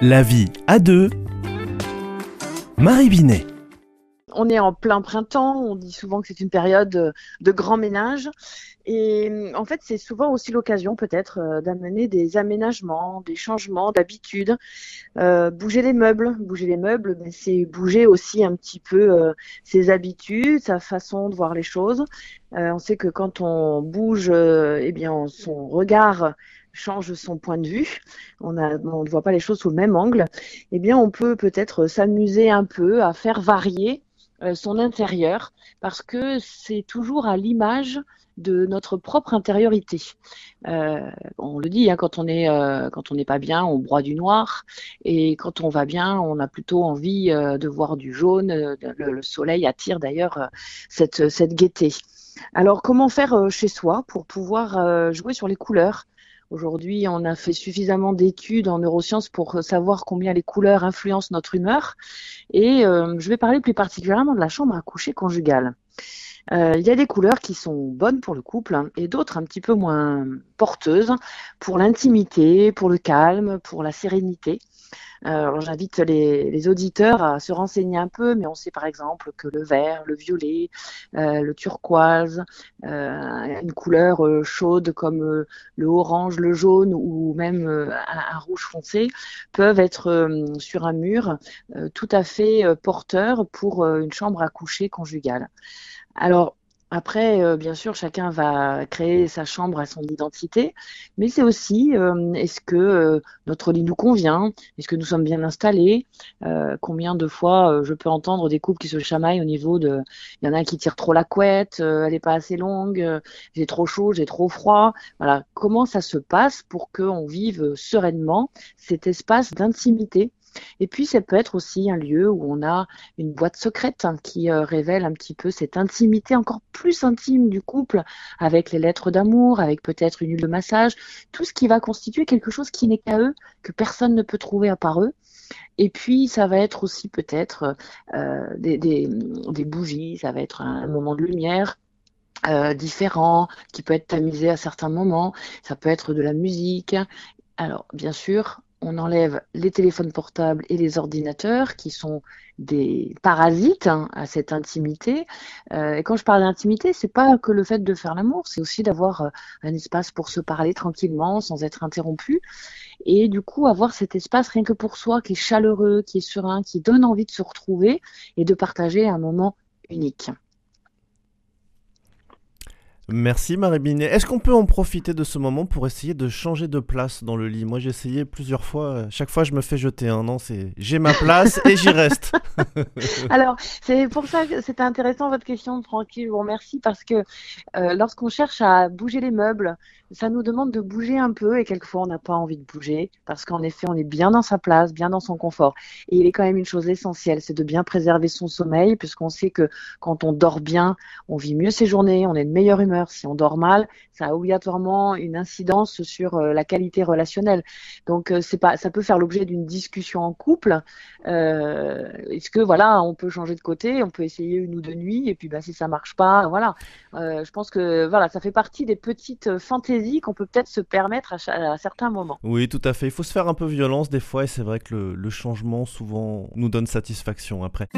La vie à deux. Marie Binet. On est en plein printemps, on dit souvent que c'est une période de grand ménage. Et en fait, c'est souvent aussi l'occasion peut-être euh, d'amener des aménagements, des changements d'habitude. Euh, bouger les meubles, bouger les meubles, c'est bouger aussi un petit peu euh, ses habitudes, sa façon de voir les choses. on sait que quand on bouge, eh bien, son regard change son point de vue, on, ne voit pas les choses sous le même angle, eh bien on peut peut-être s'amuser un peu à faire varier euh, son intérieur parce que c'est toujours à l'image de notre propre intériorité. Euh, on le dit, hein, quand on est euh, n'est pas bien, on broie du noir, et quand on va bien, on a plutôt envie de voir du jaune. Le, soleil attire d'ailleurs cette gaieté. Alors, comment faire chez soi pour pouvoir jouer sur les couleurs? Aujourd'hui, on a fait suffisamment d'études en neurosciences pour savoir combien les couleurs influencent notre humeur. Et euh, je vais parler plus particulièrement de la chambre à coucher conjugale. Euh, il y a des couleurs qui sont bonnes pour le couple hein, et d'autres un petit peu moins porteuses pour l'intimité, pour le calme, pour la sérénité. Euh, j'invite les, auditeurs à se renseigner un peu, mais on sait par exemple que le vert, le violet, euh, le turquoise, euh, une couleur chaude comme le orange, le jaune ou même un, rouge foncé peuvent être sur un mur tout à fait porteurs pour une chambre à coucher conjugale. Alors, après, euh, bien sûr, chacun va créer sa chambre à son identité, mais c'est aussi euh, est-ce que euh, notre lit nous convient, est-ce que nous sommes bien installés, combien de fois je peux entendre des couples qui se chamaillent au niveau de, il y en a un qui tire trop la couette, elle n'est pas assez longue, j'ai trop chaud, j'ai trop froid. Voilà, comment ça se passe pour qu'on vive sereinement cet espace d'intimité? Et puis, ça peut être aussi un lieu où on a une boîte secrète hein, qui euh, révèle un petit peu cette intimité encore plus intime du couple, avec les lettres d'amour, avec peut-être une huile de massage, tout ce qui va constituer quelque chose qui n'est qu'à eux, que personne ne peut trouver à part eux. Et puis, ça va être aussi peut-être euh, des, bougies, ça va être un moment de lumière. Euh, différent, qui peut être tamisé à certains moments, ça peut être de la musique. Alors, bien sûr, on enlève les téléphones portables et les ordinateurs qui sont des parasites hein, à cette intimité. Euh, et quand je parle d'intimité, c'est pas que le fait de faire l'amour, c'est aussi d'avoir euh, un espace pour se parler tranquillement, sans être interrompu. Et du coup, avoir cet espace rien que pour soi, qui est chaleureux, qui est serein, qui donne envie de se retrouver et de partager un moment unique. Merci Marie Binet. Est-ce qu'on peut en profiter de ce moment pour essayer de changer de place dans le lit? Moi j'ai essayé plusieurs fois, chaque fois je me fais jeter un an, c'est j'ai ma place et j'y reste. Alors c'est pour ça que c'était intéressant votre question tranquille, je vous remercie parce que euh, lorsqu'on cherche à bouger les meubles, ça nous demande de bouger un peu et quelquefois on n'a pas envie de bouger parce qu'en effet on est bien dans sa place, bien dans son confort. Et il est quand même une chose essentielle, c'est de bien préserver son sommeil puisqu'on sait que quand on dort bien, on vit mieux ses journées, on est de meilleure humeur. Si on dort mal, ça a obligatoirement une incidence sur euh, la qualité relationnelle. Donc euh, c'est pas, ça peut faire l'objet d'une discussion en couple. Euh, est-ce que voilà, on peut changer de côté, on peut essayer une ou deux nuits et puis bah si ça marche pas, voilà. je pense que voilà, ça fait partie des petites fantaisies qu'on peut peut-être se permettre à, certains moments. Oui, tout à fait. Il faut se faire un peu violence des fois et c'est vrai que le changement souvent nous donne satisfaction après.